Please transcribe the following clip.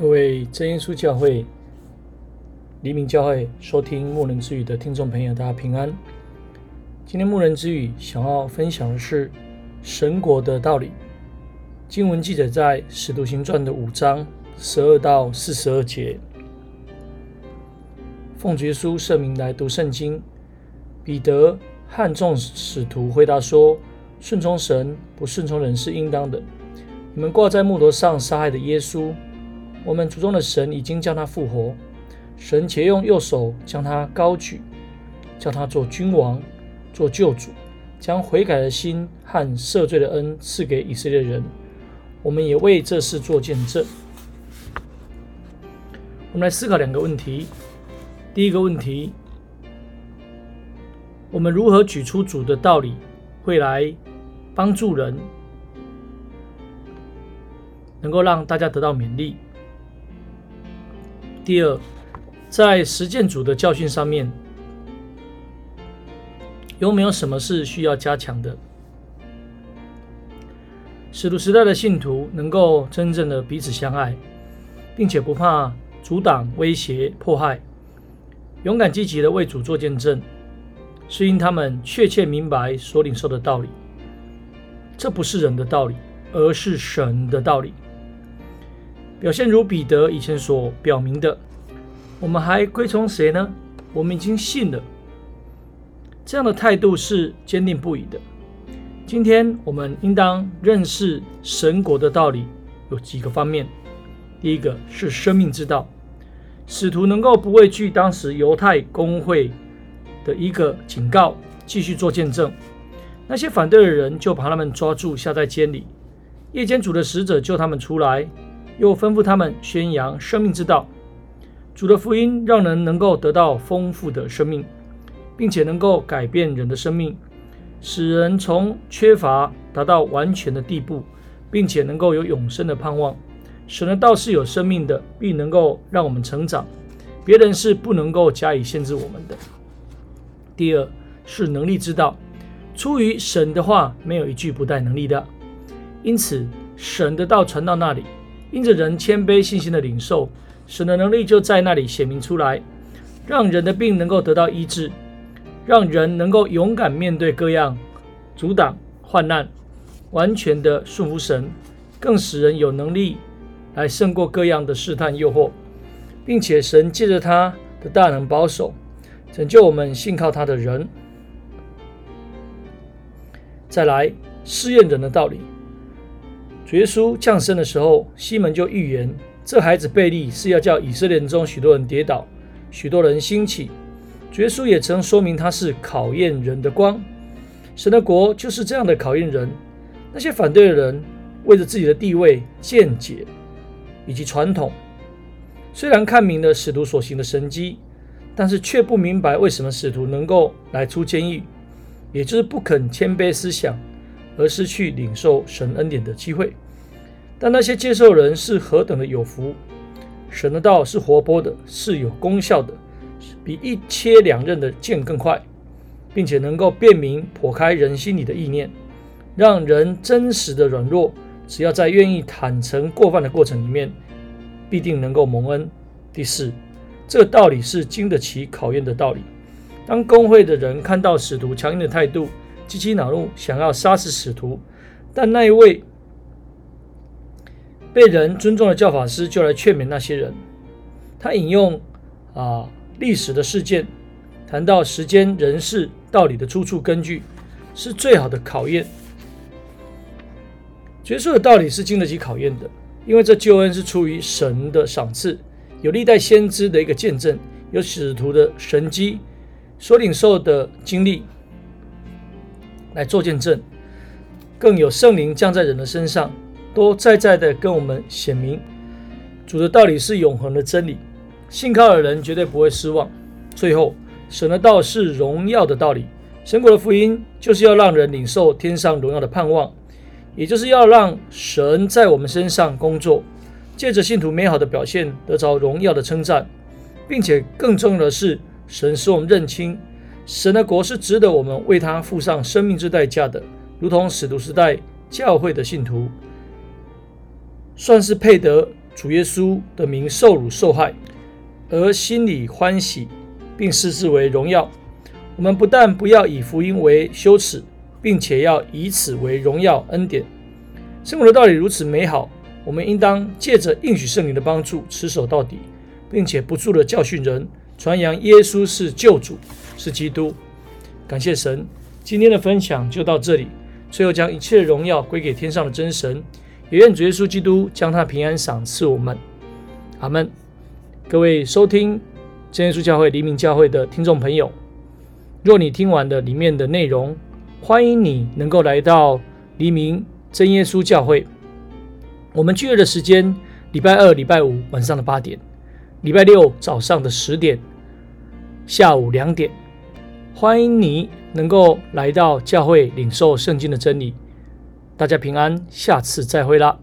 各位真耶稣教会、黎明教会收听牧人之语的听众朋友，大家平安。今天牧人之语想要分享的是神国的道理。经文记载在《使徒行传》的五章十二到四十二节。奉耶稣圣名来读圣经。彼得和众使徒回答说：“顺从神，不顺从人是应当的。你们挂在木头上杀害的耶稣。”我们祖宗的神已经将他复活，神且用右手将他高举，叫他做君王，做救主，将悔改的心和赦罪的恩赐给以色列人。我们也为这事做见证。我们来思考两个问题。第一个问题：我们如何举出主的道理，会来帮助人，能够让大家得到勉励？第二，在实践主的教训上面，有没有什么是需要加强的？使徒时代的信徒能够真正的彼此相爱，并且不怕阻挡、威胁、迫害，勇敢积极的为主做见证，是因他们确切明白所领受的道理。这不是人的道理，而是神的道理。表现如彼得以前所表明的，我们还归从谁呢？我们已经信了。这样的态度是坚定不移的。今天我们应当认识神国的道理有几个方面。第一个是生命之道，使徒能够不畏惧当时犹太公会的一个警告，继续做见证。那些反对的人就把他们抓住，下在监里。夜间主的使者救他们出来。又吩咐他们宣扬生命之道，主的福音让人能够得到丰富的生命，并且能够改变人的生命，使人从缺乏达到完全的地步，并且能够有永生的盼望。神的道是有生命的，并能够让我们成长，别人是不能够加以限制我们的。第二是能力之道，出于神的话，没有一句不带能力的，因此神的道传到那里。因着人谦卑信心的领受，神的能力就在那里显明出来，让人的病能够得到医治，让人能够勇敢面对各样阻挡患难，完全的顺服神，更使人有能力来胜过各样的试探诱惑，并且神借着他的大能保守，拯救我们信靠他的人。再来试验人的道理。主耶稣降生的时候，西门就预言，这孩子贝利是要叫以色列中许多人跌倒，许多人兴起。主耶稣也曾说明他是考验人的光，神的国就是这样的考验人。那些反对的人，为着自己的地位、见解以及传统，虽然看明了使徒所行的神迹，但是却不明白为什么使徒能够来出监狱，也就是不肯谦卑思想。而失去领受神恩典的机会，但那些接受人是何等的有福！神的道是活泼的，是有功效的，比一切两刃的剑更快，并且能够辨明剖开人心里的意念，让人真实的软弱，只要在愿意坦诚过犯的过程里面，必定能够蒙恩。第四，这个道理是经得起考验的道理。当工会的人看到使徒强硬的态度，极其恼怒，想要杀死使徒，但那一位被人尊重的教法师就来劝勉那些人。他引用啊历史的事件，谈到时间、人事、道理的出处根据，是最好的考验。耶稣的道理是经得起考验的，因为这救恩是出于神的赏赐，有历代先知的一个见证，有使徒的神迹所领受的经历。来做见证，更有圣灵降在人的身上，都在在的跟我们显明主的道理是永恒的真理，信靠的人绝对不会失望。最后，神的道是荣耀的道理，神国的福音就是要让人领受天上荣耀的盼望，也就是要让神在我们身上工作，借着信徒美好的表现得着荣耀的称赞，并且更重要的是，神使我们认清。神的国是值得我们为他付上生命之代价的，如同使徒时代教会的信徒，算是配得主耶稣的名受辱受害，而心里欢喜，并视之为荣耀。我们不但不要以福音为羞耻，并且要以此为荣耀恩典。生活的道理如此美好，我们应当借着应许圣灵的帮助，持守到底，并且不住地教训人，传扬耶稣是救主，是基督。感谢神，今天的分享就到这里。最后，将一切荣耀归给天上的真神，也愿主耶稣基督将他平安赏赐我们。阿门。各位收听真耶稣教会黎明教会的听众朋友，若你听完了里面的内容，欢迎你能够来到黎明真耶稣教会。我们聚会的时间：礼拜二、礼拜五晚上的八点，礼拜六早上的十点，下午两点。欢迎你能够来到教会领受圣经的真理。大家平安，下次再会啦。